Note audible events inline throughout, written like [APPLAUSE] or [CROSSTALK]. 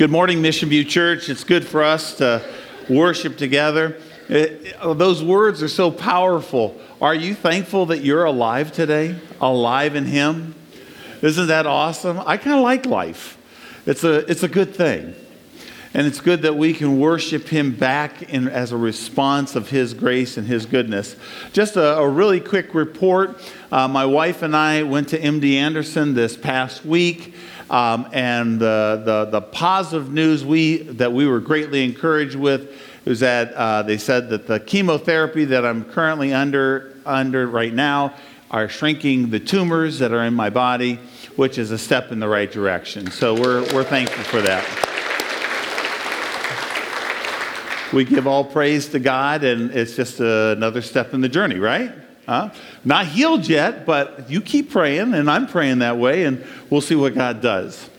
Good morning, Mission View Church. It's good for us to worship together. It, those words are so powerful. Are you thankful that you're alive today? Alive in Him? Isn't that awesome? I kind of like life. It's a, it's a good thing. And it's good that we can worship Him back in, as a response of His grace and His goodness. Just a, a really quick report. Uh, my wife and I went to MD Anderson this past week. Um, and the, the, the, positive news we, that we were greatly encouraged with was that uh, they said that the chemotherapy that I'm currently under, under right now are shrinking the tumors that are in my body, which is a step in the right direction. So we're, we're thankful for that. We give all praise to God, and it's just another step in the journey, right? Huh? Not healed yet, but you keep praying, and I'm praying that way, and we'll see what God does.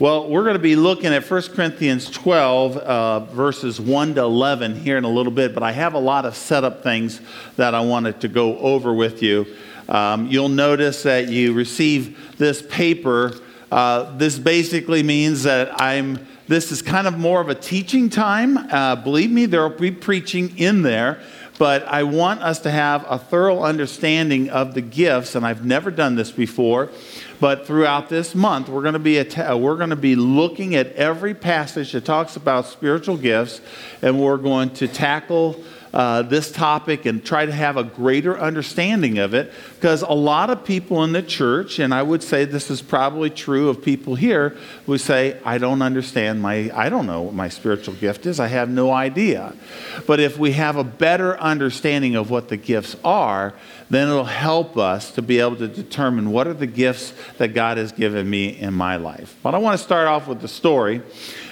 Well, we're going to be looking at 1 Corinthians 12, uh, verses 1 to 11 here in a little bit, but I have a lot of setup things that I wanted to go over with you. Um, you'll notice that you receive this paper. Uh, this basically means that I'm, this is kind of more of a teaching time. Uh, believe me, there will be preaching in there but I want us to have a thorough understanding of the gifts, and I've never done this before. But throughout this month, we're going to be uh, we're going to be looking at every passage that talks about spiritual gifts, and we're going to tackle uh, this topic and try to have a greater understanding of it because a lot of people in the church, and I would say this is probably true of people here, would say, I don't understand my, I don't know what my spiritual gift is. I have no idea. But if we have a better understanding of what the gifts are, then it'll help us to be able to determine what are the gifts that God has given me in my life. But I want to start off with the story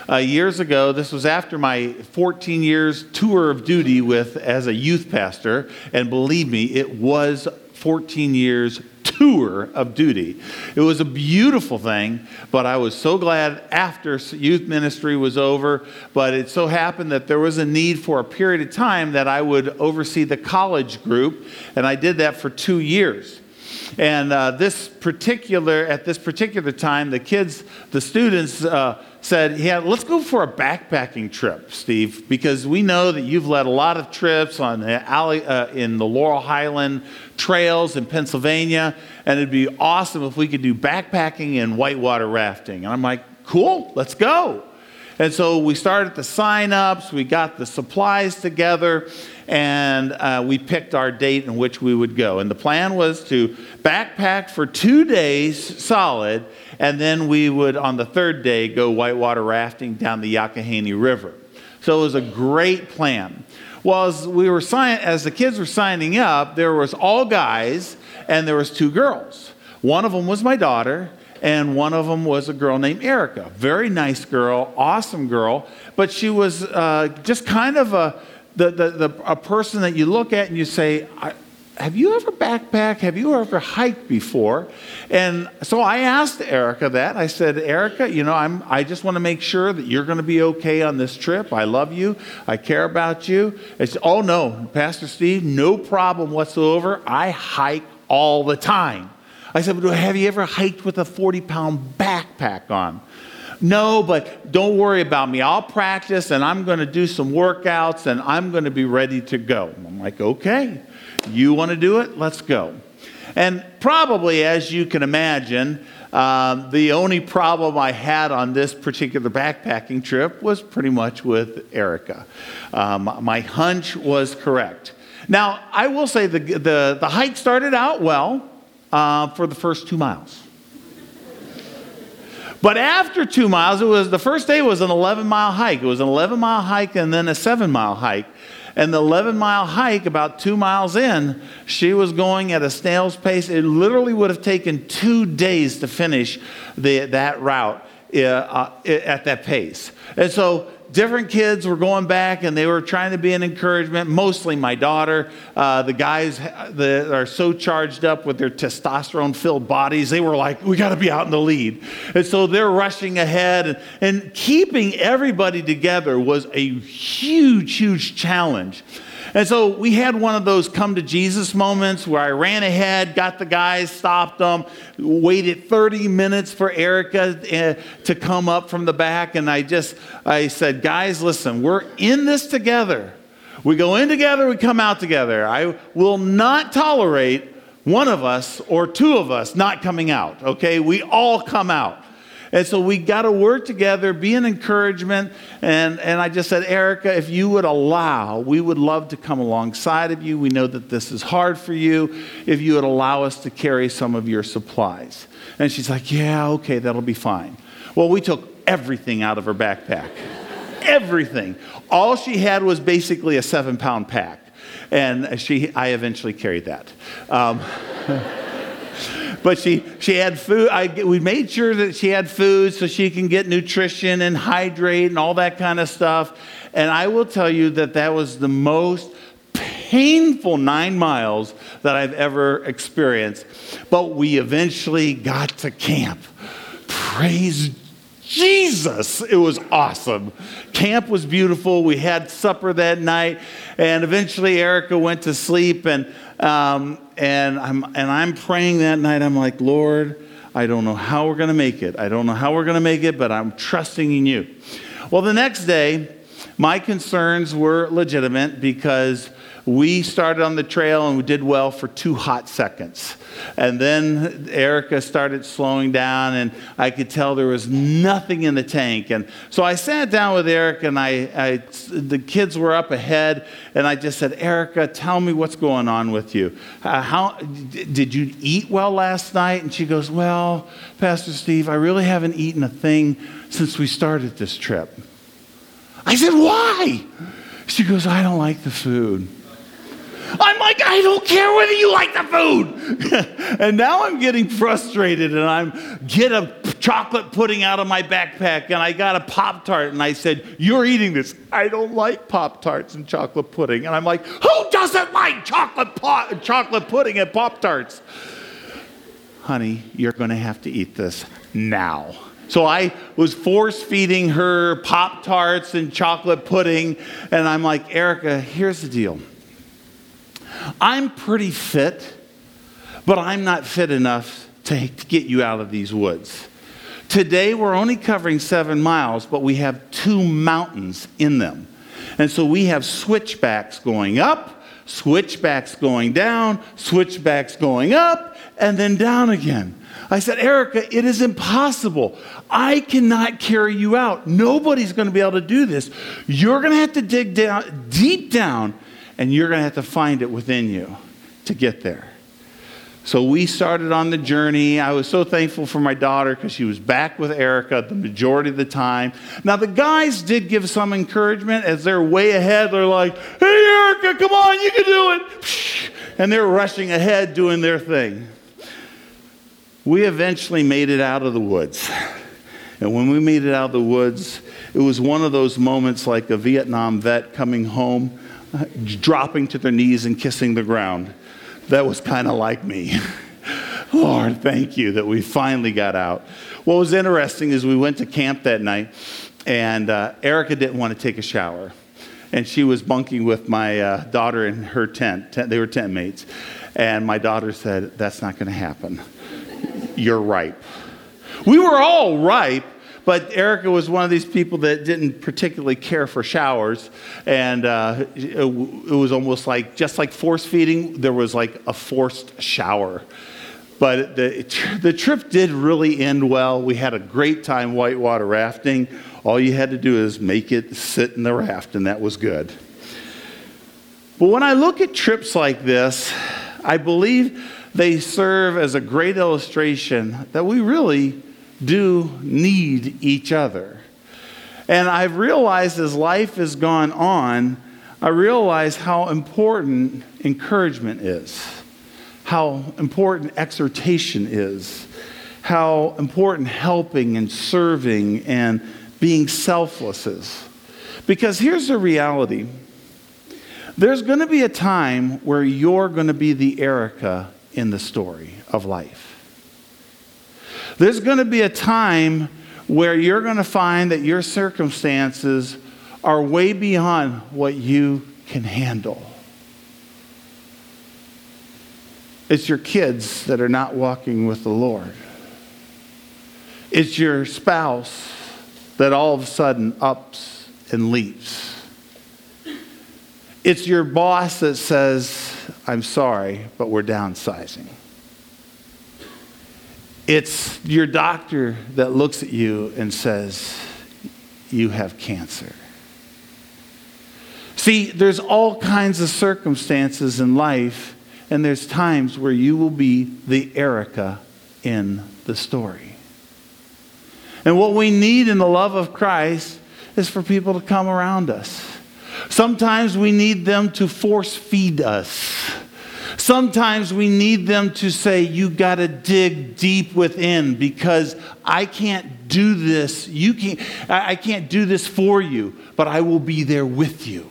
uh, years ago. This was after my 14 years tour of duty with as a youth pastor, and believe me, it was 14 years tour of duty. It was a beautiful thing, but I was so glad after youth ministry was over. But it so happened that there was a need for a period of time that I would oversee the college group, and I did that for two years. And uh, this particular, at this particular time, the kids, the students, uh, said, Yeah, let's go for a backpacking trip, Steve, because we know that you've led a lot of trips on the alley, uh, in the Laurel Highland trails in Pennsylvania, and it'd be awesome if we could do backpacking and whitewater rafting. And I'm like, Cool, let's go. And so we started the sign-ups, we got the supplies together, and uh, we picked our date in which we would go. And the plan was to backpack for two days solid, and then we would, on the third day, go whitewater rafting down the Youghiogheny River. So it was a great plan. Well, as we were sign- as the kids were signing up, there was all guys and there was two girls. One of them was my daughter, and one of them was a girl named Erica. Very nice girl, awesome girl, but she was uh, just kind of a, the, the, the, a person that you look at and you say, have you ever backpacked? Have you ever hiked before? And so I asked Erica that. I said, Erica, you know, I'm, I just want to make sure that you're going to be okay on this trip. I love you. I care about you. I said, oh, no, Pastor Steve, no problem whatsoever. I hike all the time. I said, well, have you ever hiked with a 40 pound backpack on? No, but don't worry about me. I'll practice and I'm going to do some workouts and I'm going to be ready to go. I'm like, okay, you want to do it? Let's go. And probably, as you can imagine, um, the only problem I had on this particular backpacking trip was pretty much with Erica. Um, my hunch was correct. Now, I will say the, the, the hike started out well uh, for the first two miles. But after two miles, it was the first day was an 11 mile hike. It was an 11 mile hike and then a seven mile hike. And the 11 mile hike, about two miles in, she was going at a snail's pace. It literally would have taken two days to finish the, that route uh, uh, at that pace. And so different kids were going back and they were trying to be an encouragement, mostly my daughter. Uh, the guys that are so charged up with their testosterone filled bodies, they were like, we got to be out in the lead. And so they're rushing ahead. And, and keeping everybody together was a huge, huge challenge. And so we had one of those come to Jesus moments where I ran ahead, got the guys, stopped them, waited 30 minutes for Erica eh, to come up from the back. And I just, I said, guys, listen, we're in this together. We go in together, we come out together. I will not tolerate one of us or two of us not coming out, okay? We all come out. And so we got to work together, be an encouragement. And, and I just said, Erica, if you would allow, we would love to come alongside of you. We know that this is hard for you. If you would allow us to carry some of your supplies. And she's like, Yeah, okay, that'll be fine. Well, we took everything out of her backpack. everything. All she had was basically a seven pound pack. And she, I eventually carried that. Um, [LAUGHS] but she, she had food. I, we made sure that she had food so she can get nutrition and hydrate and all that kind of stuff. And I will tell you that that was the most painful nine miles that I've ever experienced. But we eventually got to camp. Praise Jesus, it was awesome. Camp was beautiful. We had supper that night, and eventually Erica went to sleep. And um, and I'm, and I'm praying that night. I'm like, Lord, I don't know how we're going to make it. I don't know how we're going to make it, but I'm trusting in you. Well, the next day, my concerns were legitimate because we started on the trail and we did well for two hot seconds. And then Erica started slowing down, and I could tell there was nothing in the tank. And so I sat down with Erica, and I, I, the kids were up ahead, and I just said, Erica, tell me what's going on with you. Uh, how did you eat well last night? And she goes, Well, Pastor Steve, I really haven't eaten a thing since we started this trip. I said, Why? She goes, I don't like the food. I'm like, I don't care whether you like the food. [LAUGHS] and now I'm getting frustrated and I'm get a chocolate pudding out of my backpack and I got a Pop Tart and I said, You're eating this. I don't like Pop Tarts and chocolate pudding. And I'm like, Who doesn't like chocolate, pot, chocolate pudding and Pop Tarts? Honey, you're going to have to eat this now. So I was force feeding her Pop Tarts and chocolate pudding. And I'm like, Erica, here's the deal. I'm pretty fit, but I'm not fit enough to, get you out of these woods. Today, we're only covering seven miles, but we have two mountains in them. And so we have switchbacks going up, switchbacks going down, switchbacks going up, and then down again. I said, Erica, it is impossible. I cannot carry you out. Nobody's going to be able to do this. You're going to have to dig down, deep down, and you're going to have to find it within you to get there. So we started on the journey. I was so thankful for my daughter because she was back with Erica the majority of the time. Now, the guys did give some encouragement as they're way ahead. They're like, hey, Erica, come on, you can do it. And they're rushing ahead doing their thing. We eventually made it out of the woods. And when we made it out of the woods, it was one of those moments like a Vietnam vet coming home dropping to their knees and kissing the ground. That was kind of like me. [LAUGHS] Lord, thank you that we finally got out. What was interesting is we went to camp that night, and uh, Erica didn't want to take a shower. And she was bunking with my uh, daughter in her tent. tent. They were tent mates. And my daughter said, That's not going to happen. You're ripe. We were all ripe, but Erica was one of these people that didn't particularly care for showers. And uh, it, it was almost like, just like force feeding, there was like a forced shower. But the, the trip did really end well. We had a great time whitewater rafting. All you had to do is make it sit in the raft, and that was good. But when I look at trips like this, I believe they serve as a great illustration that we really do need each other. And I've realized as life has gone on, I realize how important encouragement is, how important exhortation is, how important helping and serving and being selfless is. Because here's the reality there's going to be a time where you're going to be the Erica in the story of life. There's going to be a time where you're going to find that your circumstances are way beyond what you can handle. It's your kids that are not walking with the Lord. It's your spouse that all of a sudden ups and leaps. It's your boss that says, I'm sorry, but we're downsizing. It's your doctor that looks at you and says, You have cancer. See, there's all kinds of circumstances in life, and there's times where you will be the Erica in the story. And what we need in the love of Christ is for people to come around us. Sometimes we need them to force feed us. Sometimes we need them to say, You got to dig deep within because I can't do this. You can't, I can't do this for you, but I will be there with you.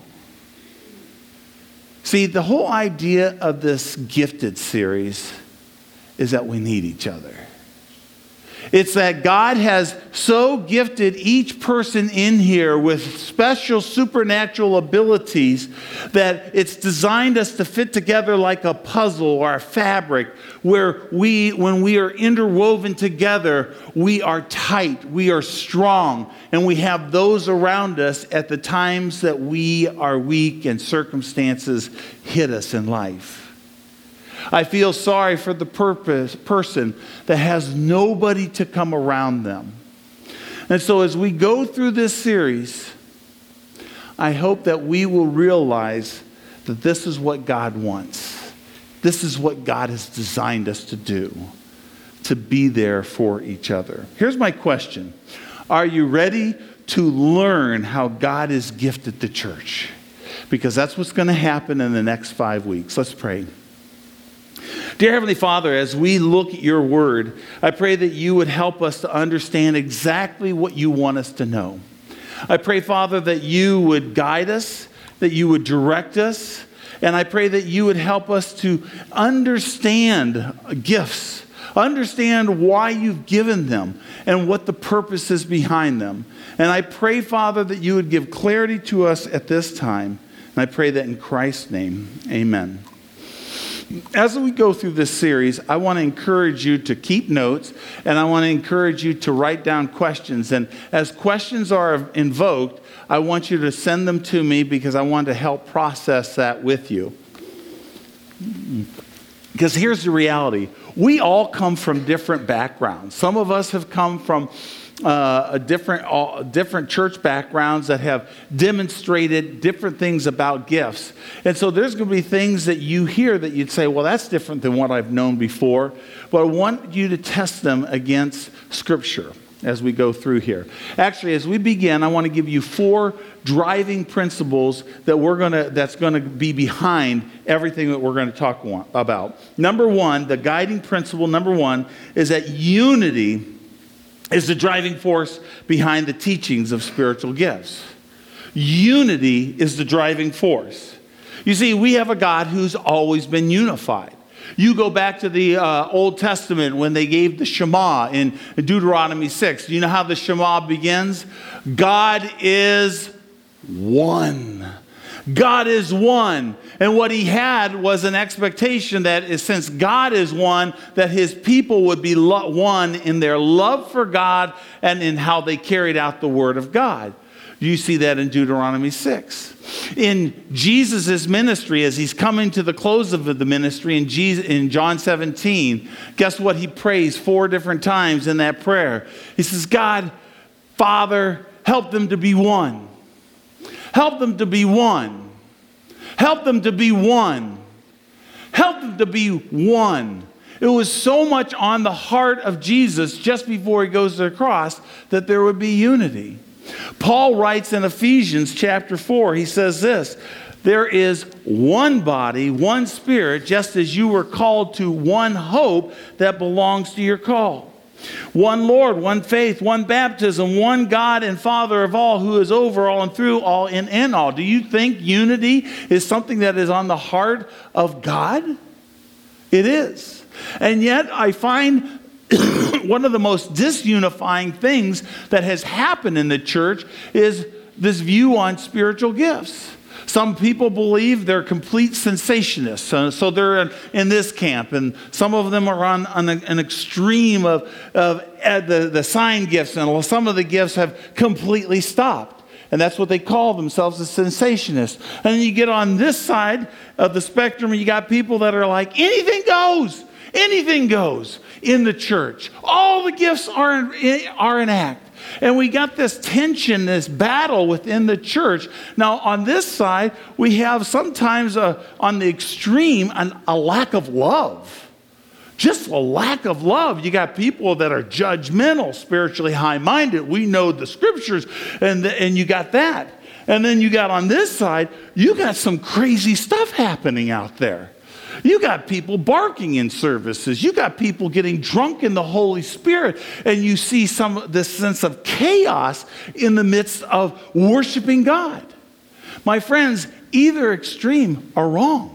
See, the whole idea of this gifted series is that we need each other. It's that God has so gifted each person in here with special supernatural abilities that it's designed us to fit together like a puzzle or a fabric where we, when we are interwoven together, we are tight, we are strong, and we have those around us at the times that we are weak and circumstances hit us in life. I feel sorry for the purpose, person that has nobody to come around them. And so, as we go through this series, I hope that we will realize that this is what God wants. This is what God has designed us to do, to be there for each other. Here's my question Are you ready to learn how God has gifted the church? Because that's what's going to happen in the next five weeks. Let's pray. Dear Heavenly Father, as we look at your word, I pray that you would help us to understand exactly what you want us to know. I pray, Father, that you would guide us, that you would direct us, and I pray that you would help us to understand gifts, understand why you've given them, and what the purpose is behind them. And I pray, Father, that you would give clarity to us at this time. And I pray that in Christ's name, amen as we go through this series, I want to encourage you to keep notes and I want to encourage you to write down questions. And as questions are invoked, I want you to send them to me because I want to help process that with you. Because here's the reality we all come from different backgrounds. Some of us have come from uh, different, uh, different church backgrounds that have demonstrated different things about gifts. And so there's going to be things that you hear that you'd say, well, that's different than what I've known before. But I want you to test them against Scripture as we go through here. Actually, as we begin, I want to give you four driving principles that we're going to that's going to be behind everything that we're going to talk about. Number 1, the guiding principle number 1 is that unity is the driving force behind the teachings of spiritual gifts. Unity is the driving force. You see, we have a God who's always been unified. You go back to the uh, Old Testament when they gave the Shema in Deuteronomy 6. Do you know how the Shema begins? God is one. God is one. And what he had was an expectation that since God is one, that his people would be one in their love for God and in how they carried out the word of God. You see that in Deuteronomy 6. In Jesus' ministry, as he's coming to the close of the ministry in, Jesus, in John 17, guess what he prays four different times in that prayer? He says, God, Father, help them to be one. Help them to be one. Help them to be one. Help them to be one. It was so much on the heart of Jesus just before he goes to the cross that there would be unity. Paul writes in Ephesians chapter 4, he says this There is one body, one spirit, just as you were called to one hope that belongs to your call. One Lord, one faith, one baptism, one God and Father of all, who is over all and through all and in all. Do you think unity is something that is on the heart of God? It is. And yet, I find [COUGHS] one of the most disunifying things that has happened in the church is this view on spiritual gifts. Some people believe they're complete cessationists. Uh, so they're in, in, this camp. And some of them are on, on an extreme of, of uh, the, the sign gifts. And some of the gifts have completely stopped. And that's what they call themselves, the cessationists. And then you get on this side of the spectrum, and you got people that are like, anything goes. Anything goes in the church. All the gifts are in, are in act. And we got this tension, this battle within the church. Now, on this side, we have sometimes a, on the extreme an, a lack of love. Just a lack of love. You got people that are judgmental, spiritually high minded. We know the scriptures, and, the, and you got that. And then you got on this side, you got some crazy stuff happening out there. You got people barking in services. You got people getting drunk in the Holy Spirit. And you see some this sense of chaos in the midst of worshiping God. My friends, either extreme are wrong.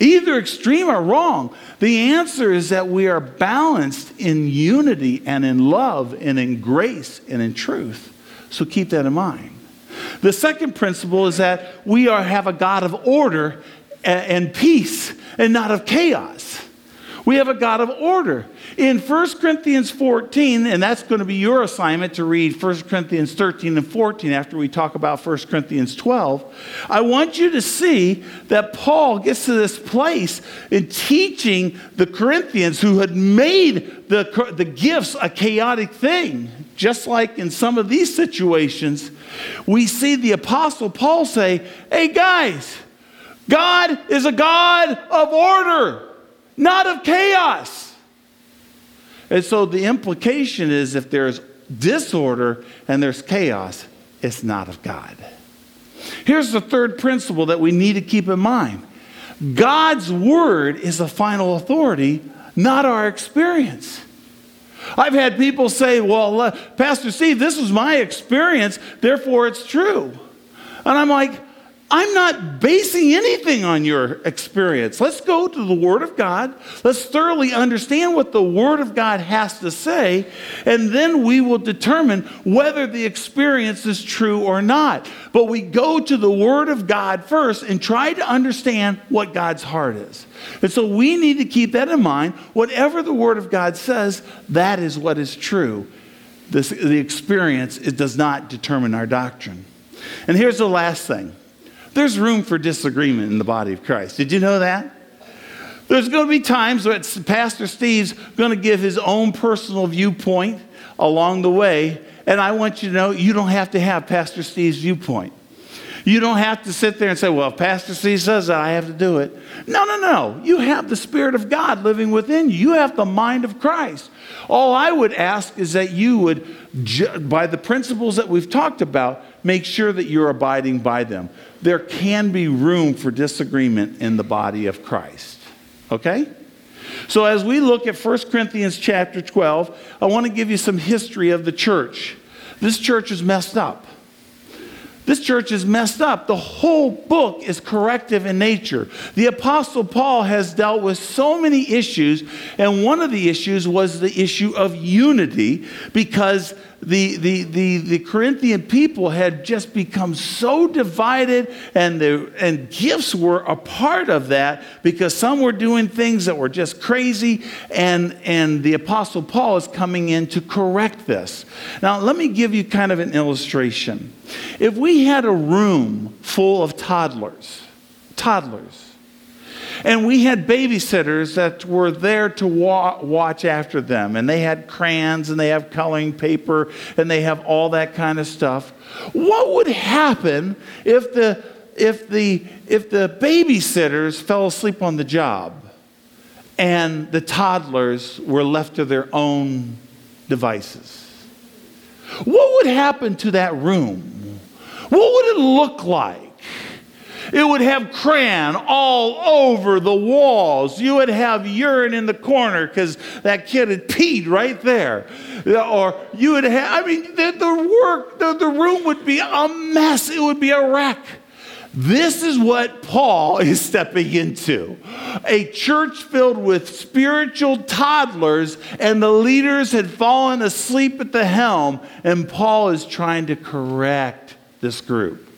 Either extreme are wrong. The answer is that we are balanced in unity and in love and in grace and in truth. So keep that in mind. The second principle is that we are, have a God of order and peace and not of chaos. We have a God of order. In 1 Corinthians 14, and that's going to be your assignment to read 1 Corinthians 13 and 14 after we talk about 1 Corinthians 12, I want you to see that Paul gets to this place in teaching the Corinthians who had made the, the gifts a chaotic thing. Just like in some of these situations, we see the Apostle Paul say, Hey guys, God is a God of order, not of chaos. And so the implication is if there's disorder and there's chaos, it's not of God. Here's the third principle that we need to keep in mind God's word is the final authority, not our experience. I've had people say, Well, uh, Pastor Steve, this was my experience, therefore it's true. And I'm like, I'm not basing anything on your experience. Let's go to the Word of God. Let's thoroughly understand what the Word of God has to say, and then we will determine whether the experience is true or not. But we go to the Word of God first and try to understand what God's heart is. And so we need to keep that in mind. Whatever the Word of God says, that is what is true. This, the experience it does not determine our doctrine. And here's the last thing there's room for disagreement in the body of Christ. Did you know that? There's going to be times that Pastor Steve's going to give his own personal viewpoint along the way, and I want you to know you don't have to have Pastor Steve's viewpoint. You don't have to sit there and say, well, if Pastor Steve says that, I have to do it. No, no, no. You have the Spirit of God living within you. You have the mind of Christ. All I would ask is that you would, by the principles that we've talked about, make sure that you're abiding by them. There can be room for disagreement in the body of Christ. Okay? So as we look at 1 Corinthians chapter 12, I want to give you some history of the church. This church is messed up. This church is messed up. The whole book is corrective in nature. The Apostle Paul has dealt with so many issues, and one of the issues was the issue of unity because the, the, the, the Corinthian people had just become so divided, and, the, and gifts were a part of that because some were doing things that were just crazy, and, and the Apostle Paul is coming in to correct this. Now, let me give you kind of an illustration. If we had a room full of toddlers, toddlers, and we had babysitters that were there to wa- watch after them. And they had crayons and they have coloring paper and they have all that kind of stuff. What would happen if the, if the, if the babysitters fell asleep on the job and the toddlers were left to their own devices? What would happen to that room? What would it look like? It would have crayon all over the walls. You would have urine in the corner because that kid had peed right there. Or you would have, I mean, the, the work, the, the room would be a mess. It would be a wreck. This is what Paul [LAUGHS] is stepping into a church filled with spiritual toddlers, and the leaders had fallen asleep at the helm, and Paul is trying to correct this group.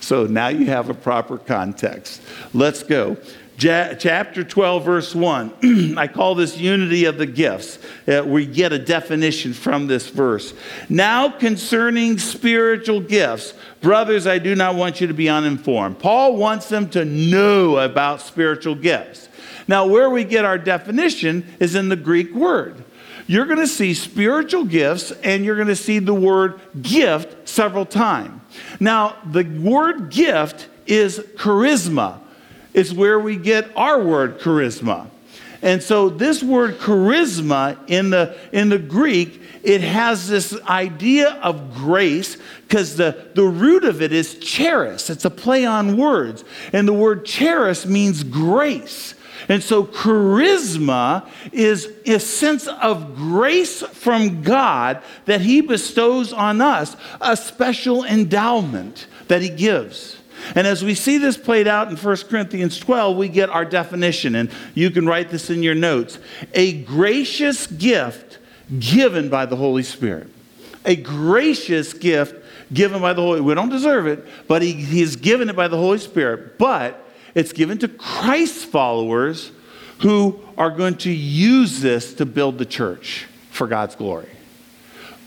So now you have a proper context. Let's go. Ja- chapter 12, verse 1. [CLEARS THROAT] I call this unity of the gifts. Uh, we get a definition from this verse. Now, concerning spiritual gifts, brothers, I do not want you to be uninformed. Paul wants them to know about spiritual gifts. Now, where we get our definition is in the Greek word. You're going to see spiritual gifts and you're going to see the word gift several times. Now, the word gift is charisma it's where we get our word charisma. And so this word charisma in the, in the Greek, it has this idea of grace because the, the root of it is charis. It's a play on words. And the word charis means grace. And so charisma is a sense of grace from God that he bestows on us, a special endowment that he gives. And as we see this played out in 1 Corinthians 12, we get our definition, and you can write this in your notes a gracious gift given by the Holy Spirit. A gracious gift given by the Holy We don't deserve it, but he, He's given it by the Holy Spirit. But it's given to Christ's followers who are going to use this to build the church for God's glory.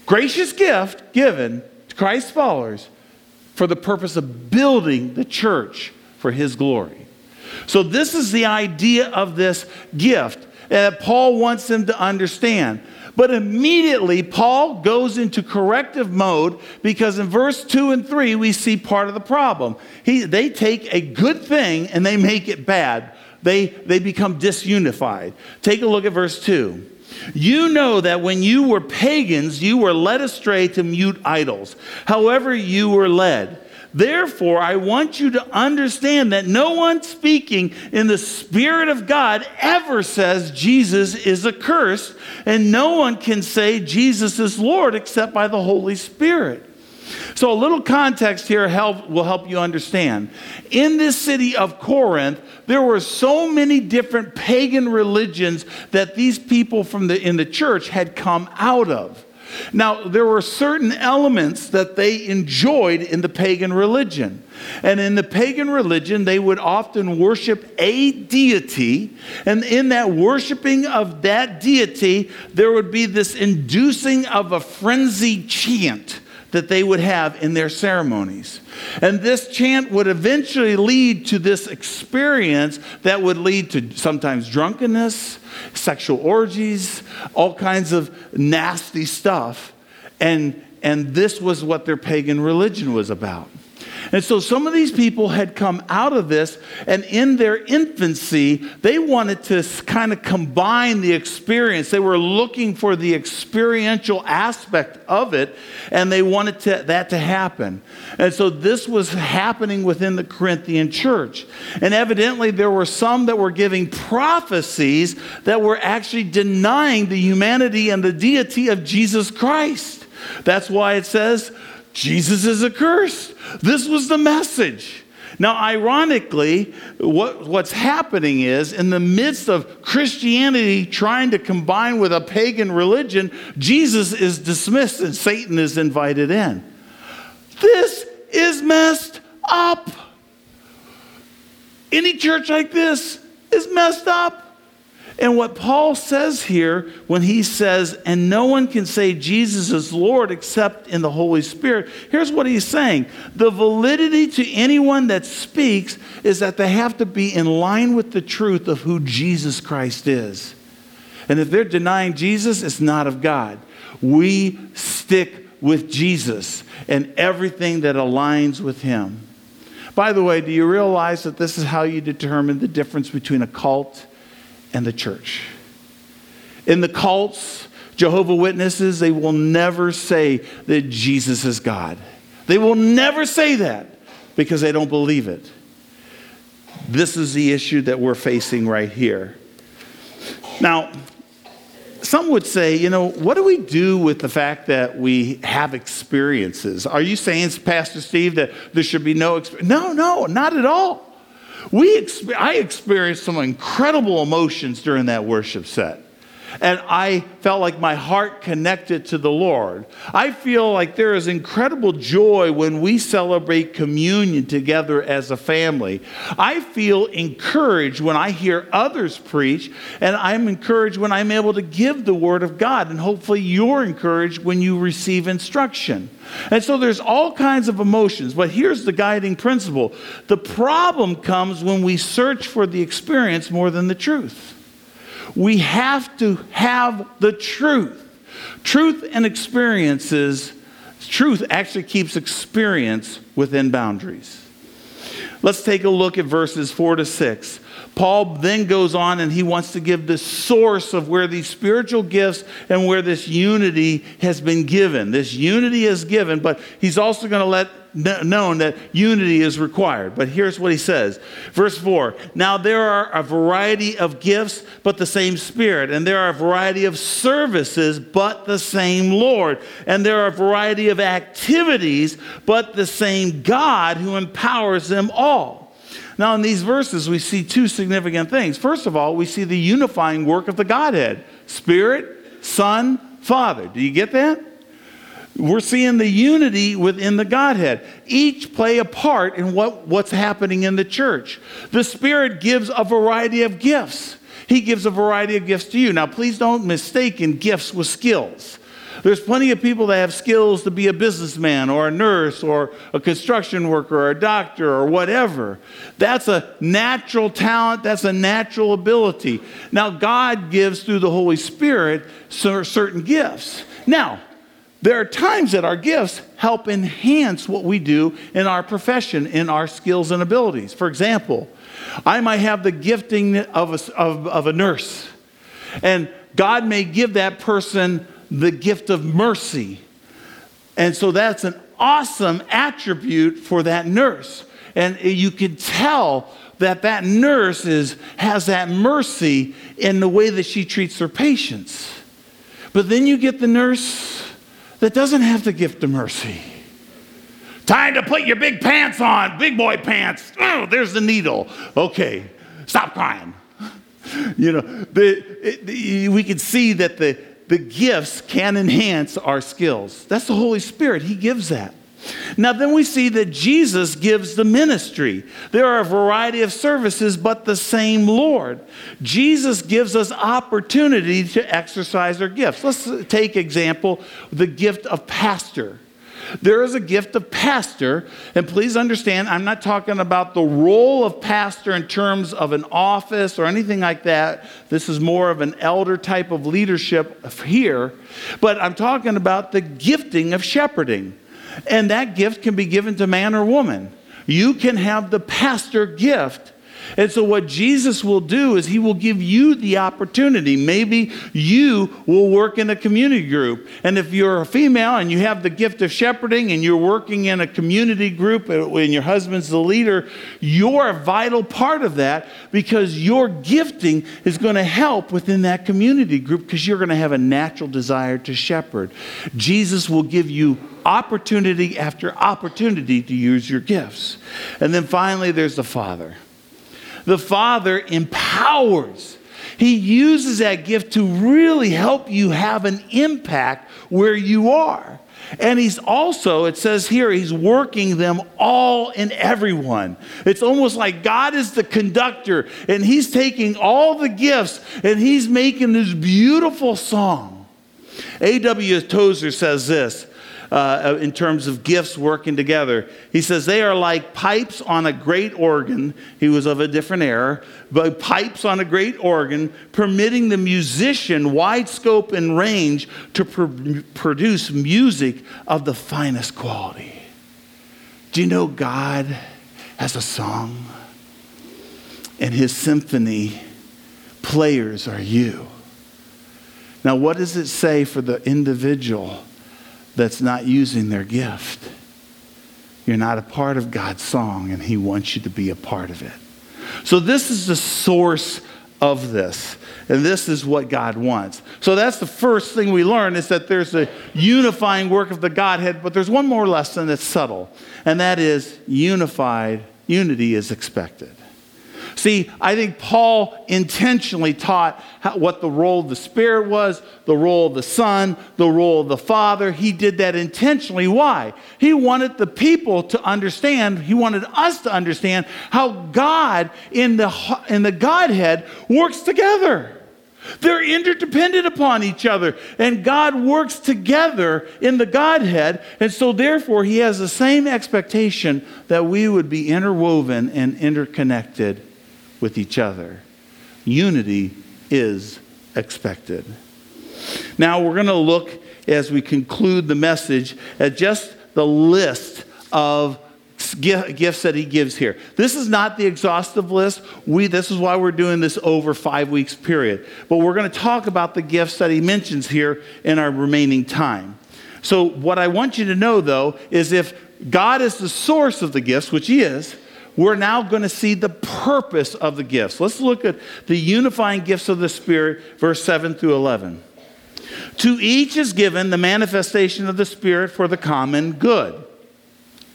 Gracious gift given to Christ's followers for the purpose of building the church for his glory. So, this is the idea of this gift that Paul wants them to understand. But immediately, Paul goes into corrective mode because in verse 2 and 3, we see part of the problem. He, they take a good thing and they make it bad, they, they become disunified. Take a look at verse 2. You know that when you were pagans, you were led astray to mute idols, however, you were led. Therefore, I want you to understand that no one speaking in the Spirit of God ever says Jesus is accursed, and no one can say Jesus is Lord except by the Holy Spirit. So, a little context here help, will help you understand. In this city of Corinth, there were so many different pagan religions that these people from the, in the church had come out of. Now, there were certain elements that they enjoyed in the pagan religion. And in the pagan religion, they would often worship a deity. And in that worshiping of that deity, there would be this inducing of a frenzied chant that they would have in their ceremonies. And this chant would eventually lead to this experience that would lead to sometimes drunkenness, sexual orgies, all kinds of nasty stuff. And, and this was what their pagan religion was about. And so some of these people had come out of this, and in their infancy, they wanted to kind of combine the experience. They were looking for the experiential aspect of it, and they wanted to, that to happen. And so this was happening within the Corinthian church. And evidently, there were some that were giving prophecies that were actually denying the humanity and the deity of Jesus Christ. That's why it says, Jesus is accursed. This was the message. Now, ironically, what, what's happening is in the midst of Christianity trying to combine with a pagan religion, Jesus is dismissed and Satan is invited in. This is messed up. Any church like this is messed up. And what Paul says here when he says, and no one can say Jesus is Lord except in the Holy Spirit, here's what he's saying. The validity to anyone that speaks is that they have to be in line with the truth of who Jesus Christ is. And if they're denying Jesus, it's not of God. We stick with Jesus and everything that aligns with him. By the way, do you realize that this is how you determine the difference between a cult and the church. In the cults, Jehovah Witnesses, they will never say that Jesus is God. They will never say that because they don't believe it. This is the issue that we're facing right here. Now, some would say, you know, what do we do with the fact that we have experiences? Are you saying, Pastor Steve, that there should be no experience? No, no, not at all. We, I experienced some incredible emotions during that worship set. And I felt like my heart connected to the Lord. I feel like there is incredible joy when we celebrate communion together as a family. I feel encouraged when I hear others preach, and I'm encouraged when I'm able to give the Word of God. And hopefully, you're encouraged when you receive instruction. And so there's all kinds of emotions, but here's the guiding principle the problem comes when we search for the experience more than the truth. We have to have the truth. Truth and experiences, truth actually keeps experience within boundaries. Let's take a look at verses 4 to 6. Paul then goes on and he wants to give the source of where these spiritual gifts and where this unity has been given. This unity is given, but he's also going to let known that unity is required. But here's what he says. Verse 4 Now there are a variety of gifts, but the same Spirit. And there are a variety of services, but the same Lord. And there are a variety of activities, but the same God who empowers them all. Now, in these verses, we see two significant things. First of all, we see the unifying work of the Godhead Spirit, Son, Father. Do you get that? We're seeing the unity within the Godhead. Each play a part in what, what's happening in the church. The Spirit gives a variety of gifts. He gives a variety of gifts to you. Now, please don't mistake in gifts with skills. There's plenty of people that have skills to be a businessman or a nurse or a construction worker or a doctor or whatever. That's a natural talent, that's a natural ability. Now, God gives through the Holy Spirit certain gifts. Now, there are times that our gifts help enhance what we do in our profession, in our skills and abilities. For example, I might have the gifting of a, of, of a nurse, and God may give that person the gift of mercy. And so that's an awesome attribute for that nurse. And you can tell that that nurse is, has that mercy in the way that she treats her patients. But then you get the nurse that doesn't have the gift of mercy. Time to put your big pants on, big boy pants. Oh, there's the needle. Okay, stop crying. You know, the, it, we can see that the, the gifts can enhance our skills. That's the Holy Spirit, He gives that. Now, then we see that Jesus gives the ministry. There are a variety of services, but the same Lord. Jesus gives us opportunity to exercise our gifts. Let's take example the gift of pastor. There is a gift of pastor, and please understand, I'm not talking about the role of pastor in terms of an office or anything like that. This is more of an elder type of leadership here, but I'm talking about the gifting of shepherding. And that gift can be given to man or woman. You can have the pastor gift and so, what Jesus will do is he will give you the opportunity. Maybe you will work in a community group. And if you're a female and you have the gift of shepherding and you're working in a community group and your husband's the leader, you're a vital part of that because your gifting is going to help within that community group because you're going to have a natural desire to shepherd. Jesus will give you opportunity after opportunity to use your gifts. And then finally, there's the Father. The Father empowers. He uses that gift to really help you have an impact where you are. And he's also, it says here, he's working them all and everyone. It's almost like God is the conductor and he's taking all the gifts and he's making this beautiful song. A.W. Tozer says this uh, in terms of gifts working together. He says they are like pipes on a great organ. He was of a different era, but pipes on a great organ, permitting the musician wide scope and range to pr- produce music of the finest quality. Do you know God has a song? And his symphony players are you. Now, what does it say for the individual that's not using their gift. You're not a part of God's song, and He wants you to be a part of it. So, this is the source of this. And this is what God wants. So that's the first thing we learn is that there's a unifying work of the Godhead, but there's one more lesson that's subtle, and that is unified, unity is expected. See, I think Paul intentionally taught how, what the role of the Spirit was, the role of the Son, the role of the Father. He did that intentionally. Why? He wanted the people to understand, he wanted us to understand how God in the, in the Godhead works together. They're interdependent upon each other, and God works together in the Godhead. And so, therefore, He has the same expectation that we would be interwoven and interconnected with each other. Unity is expected. Now, we're going to look as we conclude the message at just the list of gifts that he gives here. This is not the exhaustive list. We, this is why we're doing this over five weeks period. But we're going to talk about the gifts that he mentions here in our remaining time. So, what I want you to know, though, is if God is the source of the gifts, which he is, we're now going to see the purpose of the gifts. Let's look at the unifying gifts of the Spirit, verse 7 through 11. To each is given the manifestation of the Spirit for the common good.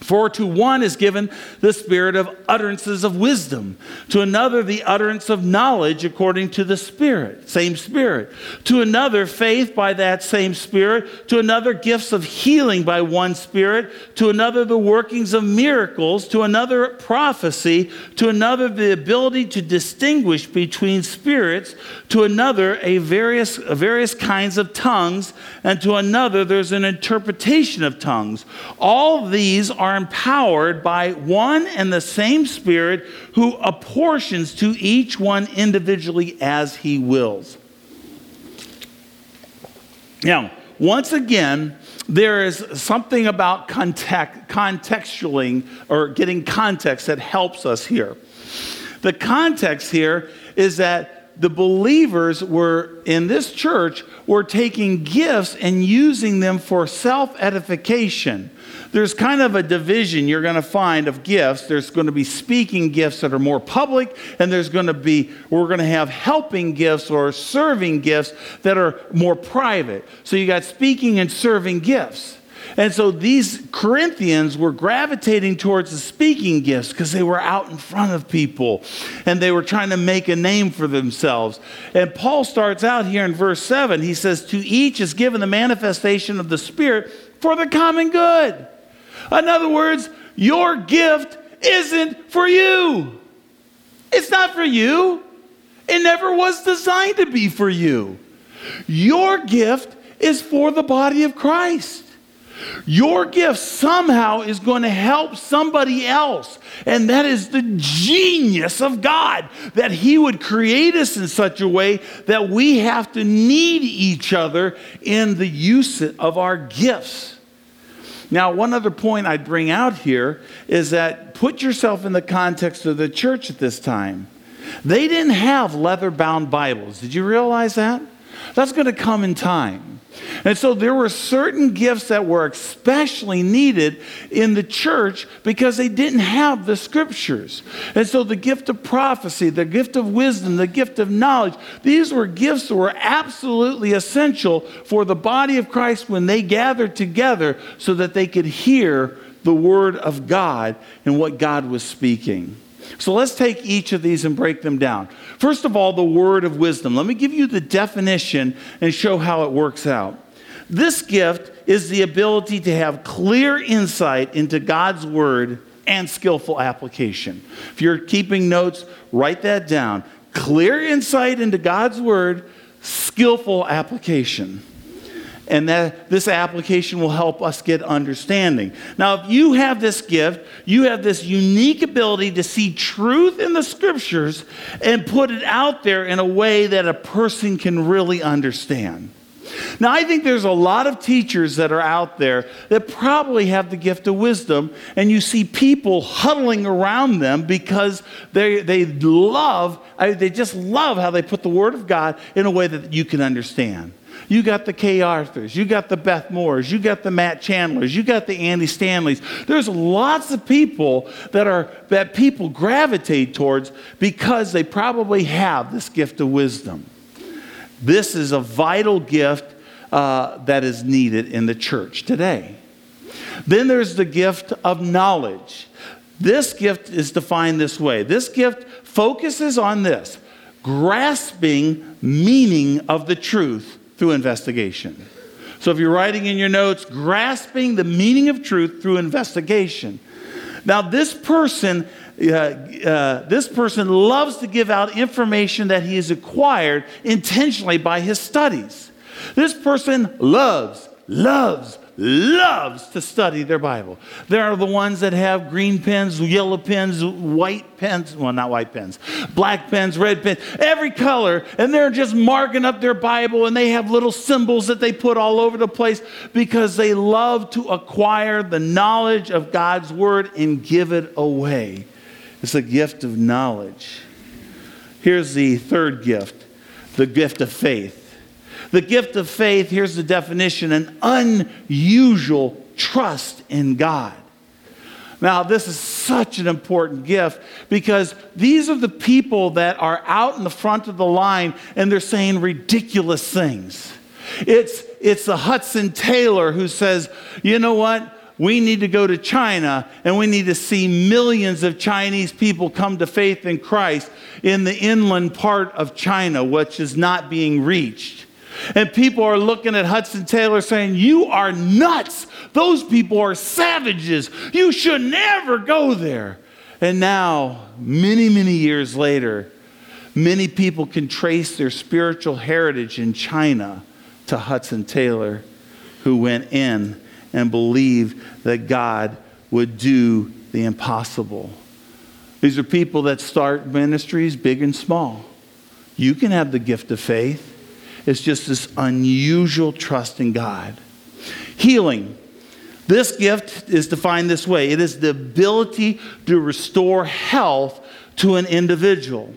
For to one is given the spirit of utterances of wisdom, to another the utterance of knowledge according to the Spirit, same Spirit, to another faith by that same Spirit, to another gifts of healing by one Spirit, to another the workings of miracles, to another prophecy, to another the ability to distinguish between spirits, to another a various, various kinds of tongues, and to another there's an interpretation of tongues. All these are are empowered by one and the same Spirit who apportions to each one individually as he wills. Now, once again, there is something about context, contextualing or getting context that helps us here. The context here is that the believers were in this church were taking gifts and using them for self edification there's kind of a division you're going to find of gifts. There's going to be speaking gifts that are more public, and there's going to be, we're going to have helping gifts or serving gifts that are more private. So you got speaking and serving gifts. And so these Corinthians were gravitating towards the speaking gifts because they were out in front of people and they were trying to make a name for themselves. And Paul starts out here in verse 7. He says, To each is given the manifestation of the Spirit for the common good. In other words, your gift isn't for you. It's not for you. It never was designed to be for you. Your gift is for the body of Christ. Your gift somehow is going to help somebody else. And that is the genius of God that He would create us in such a way that we have to need each other in the use of our gifts. Now, one other point I'd bring out here is that put yourself in the context of the church at this time. They didn't have leather bound Bibles. Did you realize that? That's going to come in time. And so there were certain gifts that were especially needed in the church because they didn't have the scriptures. And so the gift of prophecy, the gift of wisdom, the gift of knowledge, these were gifts that were absolutely essential for the body of Christ when they gathered together so that they could hear the word of God and what God was speaking. So let's take each of these and break them down. First of all, the word of wisdom. Let me give you the definition and show how it works out. This gift is the ability to have clear insight into God's word and skillful application. If you're keeping notes, write that down. Clear insight into God's word, skillful application and that this application will help us get understanding. Now, if you have this gift, you have this unique ability to see truth in the scriptures and put it out there in a way that a person can really understand. Now, I think there's a lot of teachers that are out there that probably have the gift of wisdom, and you see people huddling around them because they, they love, they just love how they put the Word of God in a way that you can understand. You got the Kay Arthurs, you got the Beth Moores, you got the Matt Chandlers, you got the Andy Stanleys. There's lots of people that are that people gravitate towards because they probably have this gift of wisdom. This is a vital gift uh, that is needed in the church today. Then there's the gift of knowledge. This gift is defined this way this gift focuses on this grasping meaning of the truth through investigation. So if you're writing in your notes, grasping the meaning of truth through investigation. Now, this person, uh, uh, this person loves to give out information that he has acquired intentionally by his studies. This person loves, loves, loves to study their Bible. There are the ones that have green pens, yellow pens, white pens, well, not white pens, black pens, red pens, every color, and they're just marking up their Bible and they have little symbols that they put all over the place because they love to acquire the knowledge of God's Word and give it away. It's a gift of knowledge. Here's the third gift the gift of faith. The gift of faith, here's the definition an unusual trust in God. Now, this is such an important gift because these are the people that are out in the front of the line and they're saying ridiculous things. It's, it's the Hudson Taylor who says, you know what? We need to go to China and we need to see millions of Chinese people come to faith in Christ in the inland part of China, which is not being reached. And people are looking at Hudson Taylor saying, You are nuts. Those people are savages. You should never go there. And now, many, many years later, many people can trace their spiritual heritage in China to Hudson Taylor, who went in and believed that God would do the impossible. These are people that start ministries big and small. You can have the gift of faith. It's just this unusual trust in God. Healing. This gift is defined this way it is the ability to restore health to an individual.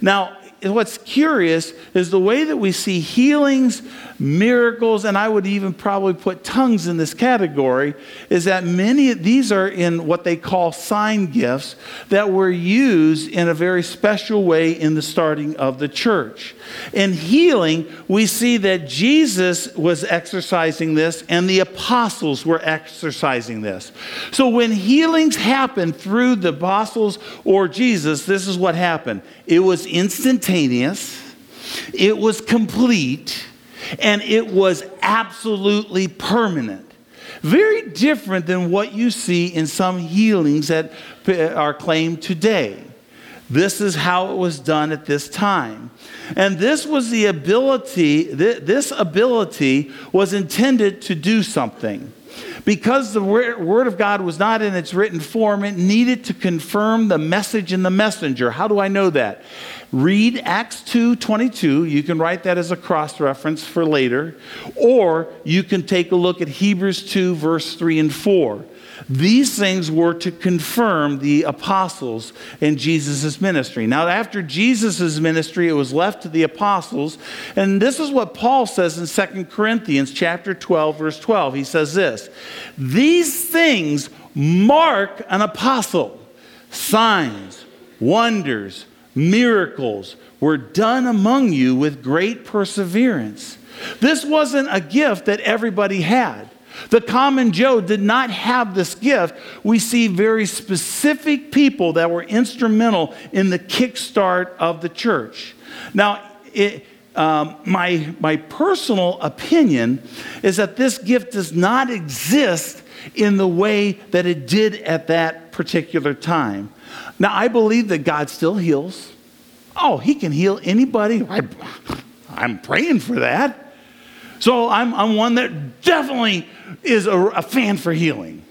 Now, what's curious is the way that we see healings, miracles, and I would even probably put tongues in this category, is that many of these are in what they call sign gifts that were used in a very special way in the starting of the church. In healing, we see that Jesus was exercising this and the apostles were exercising this. So when healings happened through the apostles or Jesus, this is what happened it was instantaneous, it was complete, and it was absolutely permanent. Very different than what you see in some healings that are claimed today. This is how it was done at this time. And this was the ability, this ability was intended to do something. Because the Word of God was not in its written form, it needed to confirm the message in the messenger. How do I know that? Read Acts 2 22. You can write that as a cross reference for later. Or you can take a look at Hebrews 2, verse 3 and 4. These things were to confirm the apostles in Jesus' ministry. Now, after Jesus' ministry, it was left to the apostles. And this is what Paul says in 2 Corinthians chapter 12, verse 12. He says this These things mark an apostle. Signs, wonders, miracles were done among you with great perseverance. This wasn't a gift that everybody had. The common Joe did not have this gift. We see very specific people that were instrumental in the kickstart of the church. Now, it, um, my, my personal opinion is that this gift does not exist in the way that it did at that particular time. Now, I believe that God still heals. Oh, He can heal anybody. I, I'm praying for that. So I'm, I'm one that definitely is a, a fan for healing.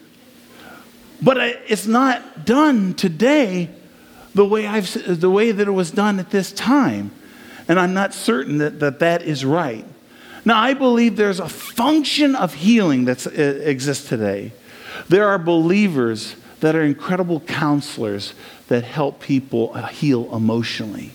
But it's not done today the way, I've, the way that it was done at this time. And I'm not certain that that, that is right. Now, I believe there's a function of healing that uh, exists today. There are believers that are incredible counselors that help people heal emotionally.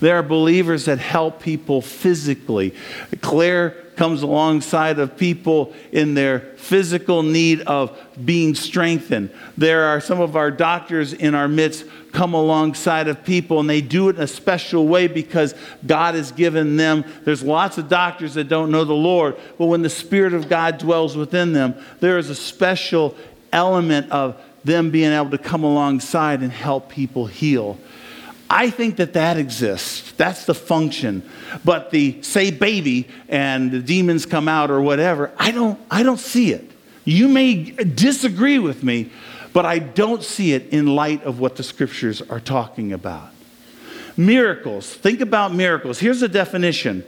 There are believers that help people physically. Claire comes alongside of people in their physical need of being strengthened. There are some of our doctors in our midst come alongside of people and they do it in a special way because God has given them. There's lots of doctors that don't know the Lord, but when the Spirit of God dwells within them, there is a special element of them being able to come alongside and help people heal. I think that that exists. That's the function. But the say baby and the demons come out or whatever, I don't, I don't see it. You may disagree with me, but I don't see it in light of what the scriptures are talking about. Miracles. Think about miracles. Here's a definition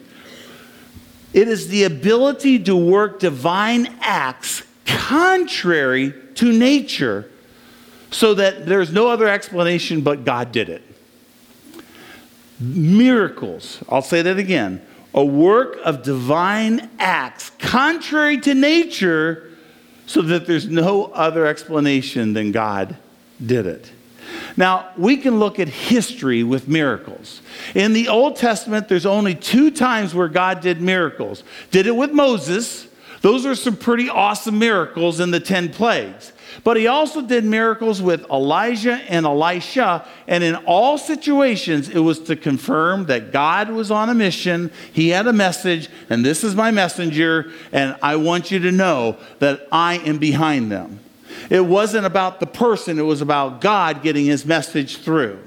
it is the ability to work divine acts contrary to nature so that there's no other explanation but God did it miracles. I'll say that again. A work of divine acts contrary to nature so that there's no other explanation than God did it. Now, we can look at history with miracles. In the Old Testament, there's only two times where God did miracles. Did it with Moses. Those are some pretty awesome miracles in the 10 plagues. But he also did miracles with Elijah and Elisha. And in all situations, it was to confirm that God was on a mission. He had a message, and this is my messenger, and I want you to know that I am behind them. It wasn't about the person, it was about God getting his message through.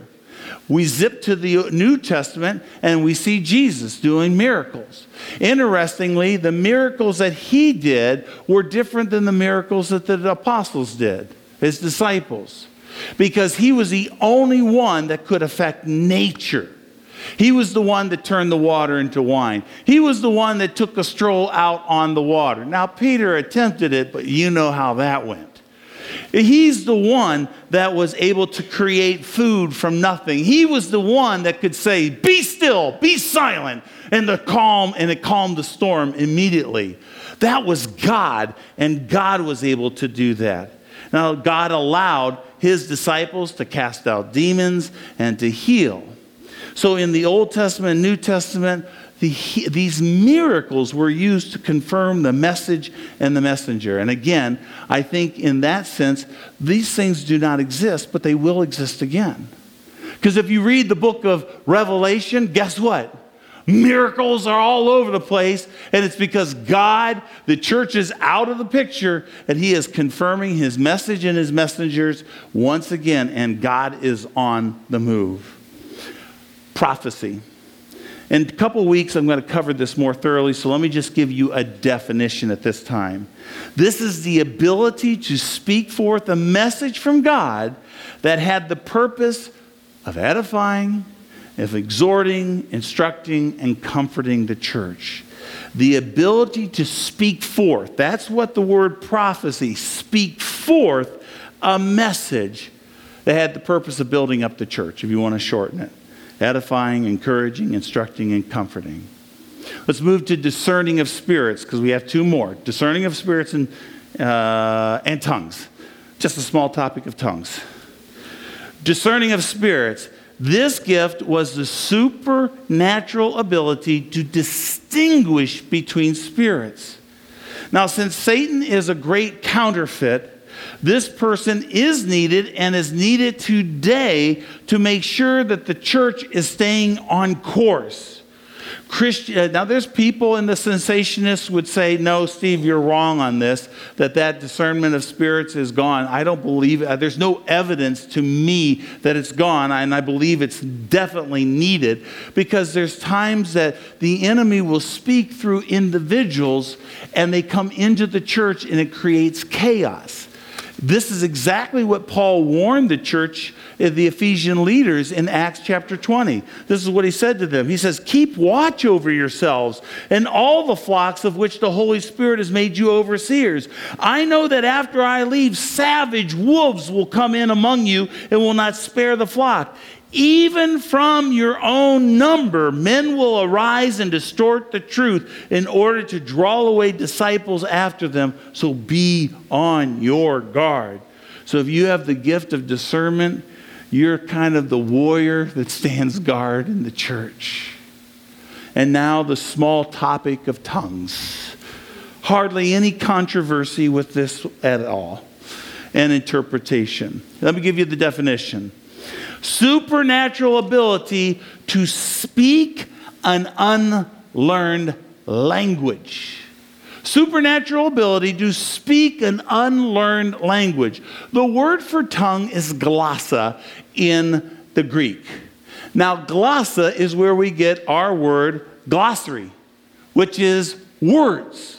We zip to the New Testament and we see Jesus doing miracles. Interestingly, the miracles that he did were different than the miracles that the apostles did, his disciples, because he was the only one that could affect nature. He was the one that turned the water into wine. He was the one that took a stroll out on the water. Now, Peter attempted it, but you know how that went. He's the one that was able to create food from nothing. He was the one that could say, Be still, be silent, and the calm, and it calmed the storm immediately. That was God, and God was able to do that. Now, God allowed his disciples to cast out demons and to heal. So, in the Old Testament and New Testament, the, these miracles were used to confirm the message and the messenger. And again, I think in that sense, these things do not exist, but they will exist again. Because if you read the book of Revelation, guess what? Miracles are all over the place, and it's because God, the church is out of the picture, and He is confirming His message and His messengers once again, and God is on the move. Prophecy. In a couple weeks, I'm going to cover this more thoroughly, so let me just give you a definition at this time. This is the ability to speak forth a message from God that had the purpose of edifying, of exhorting, instructing, and comforting the church. The ability to speak forth, that's what the word prophecy, speak forth a message that had the purpose of building up the church, if you want to shorten it edifying, encouraging, instructing, and comforting. Let's move to discerning of spirits because we have two more discerning of spirits and, uh, and tongues. Just a small topic of tongues. Discerning of spirits. This gift was the supernatural ability to distinguish between spirits. Now, since Satan is a great counterfeit, this person is needed and is needed today to make sure that the church is staying on course. Christian, uh, now there's people in the cessationists would say, no, Steve, you're wrong on this, that that discernment of spirits is gone. I don't believe it. There's no evidence to me that it's gone, and I believe it's definitely needed because there's times that the enemy will speak through individuals and they come into the church and it creates chaos. This is exactly what Paul warned the church, uh, the Ephesian leaders, in Acts chapter 20. This is what he said to them. He says, Keep watch over yourselves and all the flocks of which the Holy Spirit has made you overseers. I know that after I leave, savage wolves will come in among you and will not spare the flock. Even from your own number, men will arise and distort the truth in order to draw away disciples after them. So be on your guard. So if you have the gift of discernment, you're kind of the warrior that stands guard in the church. And now the small topic of tongues. Hardly any controversy with this at all. And interpretation. Let me give you the definition supernatural ability to speak an unlearned language. Supernatural ability to speak an unlearned language. The word for tongue is glossa in the Greek. Now, glossa is where we get our word glossary, which is words.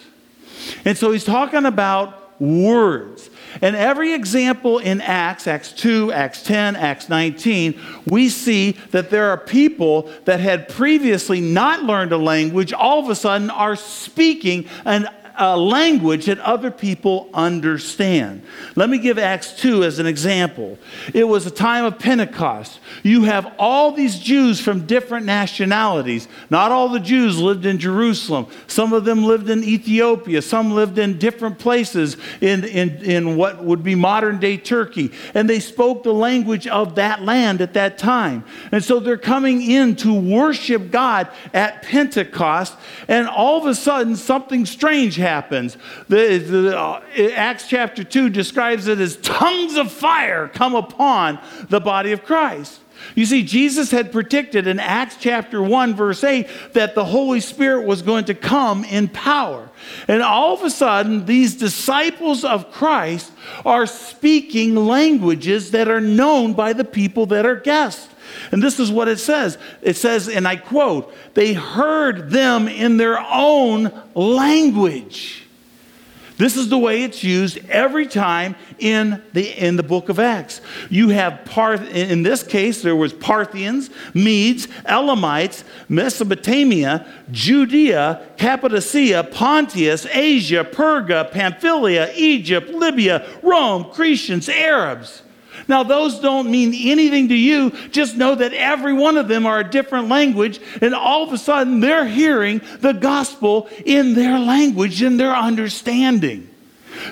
And so he's talking about words. And every example in Acts, Acts 2, Acts 10, Acts 19, we see that there are people that had previously not learned a language, all of a sudden are speaking an a language that other people understand. Let me give Acts 2 as an example. It was a time of Pentecost. You have all these Jews from different nationalities. Not all the Jews lived in Jerusalem. Some of them lived in Ethiopia. Some lived in different places in, in, in what would be modern day Turkey. And they spoke the language of that land at that time. And so they're coming in to worship God at Pentecost. And all of a sudden, something strange happens happens. The, the, uh, Acts chapter 2 describes it as tongues of fire come upon the body of Christ. You see, Jesus had predicted in Acts chapter 1, verse 8, that the Holy Spirit was going to come in power. And all of a sudden, these disciples of Christ are speaking languages that are known by the people that are guests. And this is what it says it says, and I quote, they heard them in their own language. This is the way it's used every time in the, in the book of Acts. You have, Parth- in this case, there was Parthians, Medes, Elamites, Mesopotamia, Judea, Cappadocia, Pontus, Asia, Perga, Pamphylia, Egypt, Libya, Rome, Cretans, Arabs. Now, those don't mean anything to you. Just know that every one of them are a different language, and all of a sudden they're hearing the gospel in their language, in their understanding.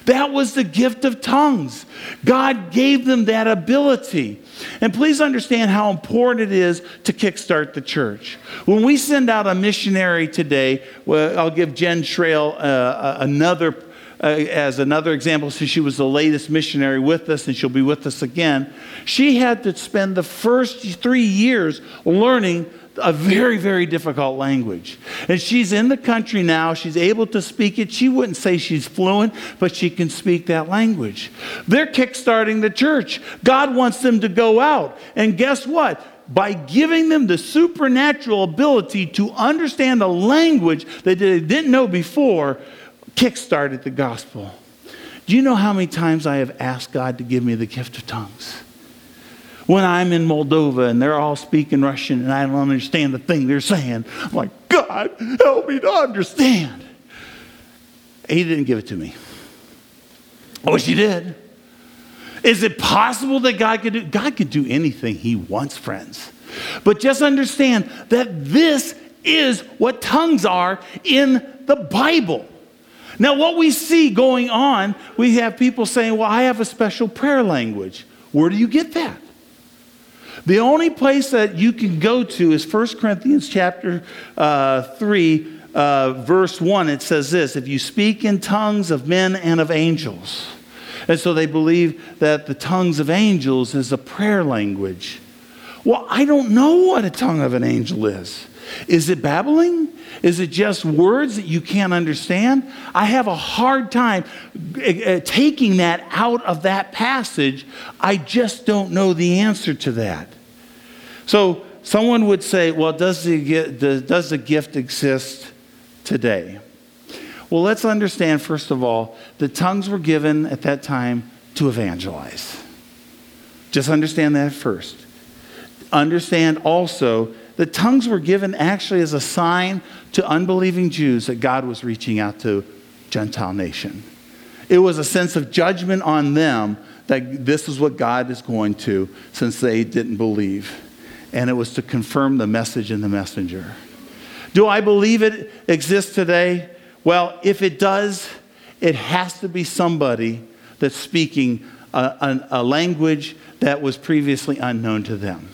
That was the gift of tongues. God gave them that ability. And please understand how important it is to kickstart the church. When we send out a missionary today, well, I'll give Jen Schrail uh, another uh, as another example, since she was the latest missionary with us and she'll be with us again, she had to spend the first three years learning a very, very difficult language. And she's in the country now. She's able to speak it. She wouldn't say she's fluent, but she can speak that language. They're kickstarting the church. God wants them to go out. And guess what? By giving them the supernatural ability to understand a language that they didn't know before, kickstarted the gospel. Do you know how many times I have asked God to give me the gift of tongues? When I'm in Moldova and they're all speaking Russian and I don't understand the thing they're saying, I'm like, God, help me to understand. He didn't give it to me. I wish he did. Is it possible that God could do? God could do anything he wants, friends. But just understand that this is what tongues are in the Bible. Now, what we see going on, we have people saying, Well, I have a special prayer language. Where do you get that? The only place that you can go to is 1 Corinthians chapter uh, 3, uh, verse 1. It says this If you speak in tongues of men and of angels. And so they believe that the tongues of angels is a prayer language. Well, I don't know what a tongue of an angel is. Is it babbling? Is it just words that you can't understand? I have a hard time uh, taking that out of that passage. I just don't know the answer to that. So someone would say, well, does the, does the gift exist today? Well, let's understand, first of all, the tongues were given at that time to evangelize. Just understand that first. Understand also the tongues were given actually as a sign to unbelieving Jews that God was reaching out to Gentile nation. It was a sense of judgment on them that this is what God is going to since they didn't believe. And it was to confirm the message in the messenger. Do I believe it exists today? Well, if it does, it has to be somebody that's speaking a, a, a language that was previously unknown to them.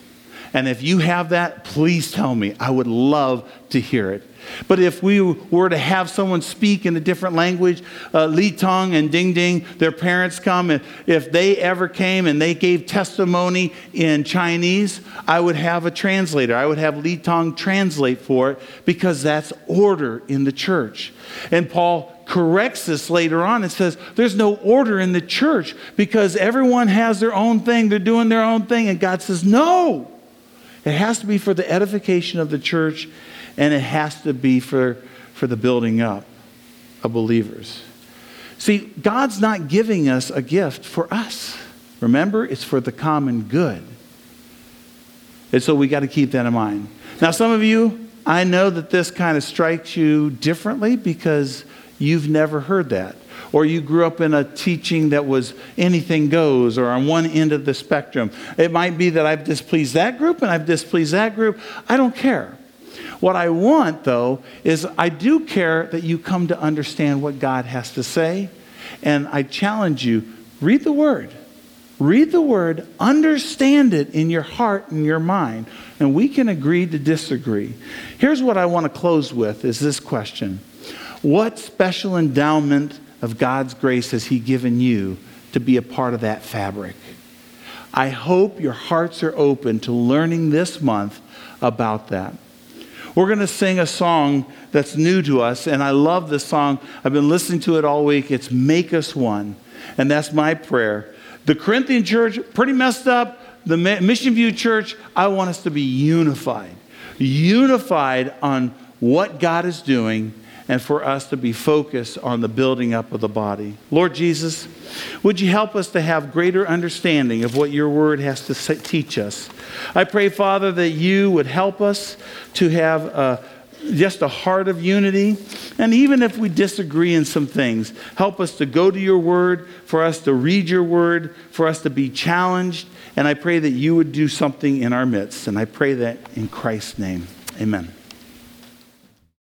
And if you have that, please tell me. I would love to hear it. But if we were to have someone speak in a different language, uh, Li Tong and Ding Ding, their parents come, and if they ever came and they gave testimony in Chinese, I would have a translator. I would have Li Tong translate for it because that's order in the church. And Paul corrects this later on and says there's no order in the church because everyone has their own thing, they're doing their own thing. And God says, no. It has to be for the edification of the church, and it has to be for, for the building up of believers. See, God's not giving us a gift for us. Remember, it's for the common good. And so we got to keep that in mind. Now, some of you, I know that this kind of strikes you differently because you've never heard that. Or you grew up in a teaching that was anything goes or on one end of the spectrum. It might be that I've displeased that group and I've displeased that group. I don't care. What I want, though, is I do care that you come to understand what God has to say. And I challenge you read the Word. Read the Word, understand it in your heart and your mind, and we can agree to disagree. Here's what I want to close with is this question. What special endowment of God's grace has He given you to be a part of that fabric? I hope your hearts are open to learning this month about that. We're going to sing a song that's new to us, and I love this song. I've been listening to it all week. It's Make Us One. And that's my prayer. The Corinthian church, pretty messed up. The Mission View church, I want us to be unified. Unified on what God is doing and for us to be focused on the building up of the body. Lord Jesus, would you help us to have greater understanding of what your word has to teach us? I pray, Father, that you would help us to have a, just a heart of unity. And even if we disagree in some things, help us to go to your word, for us to read your word, for us to be challenged. And I pray that you would do something in our midst. And I pray that in Christ's name. Amen.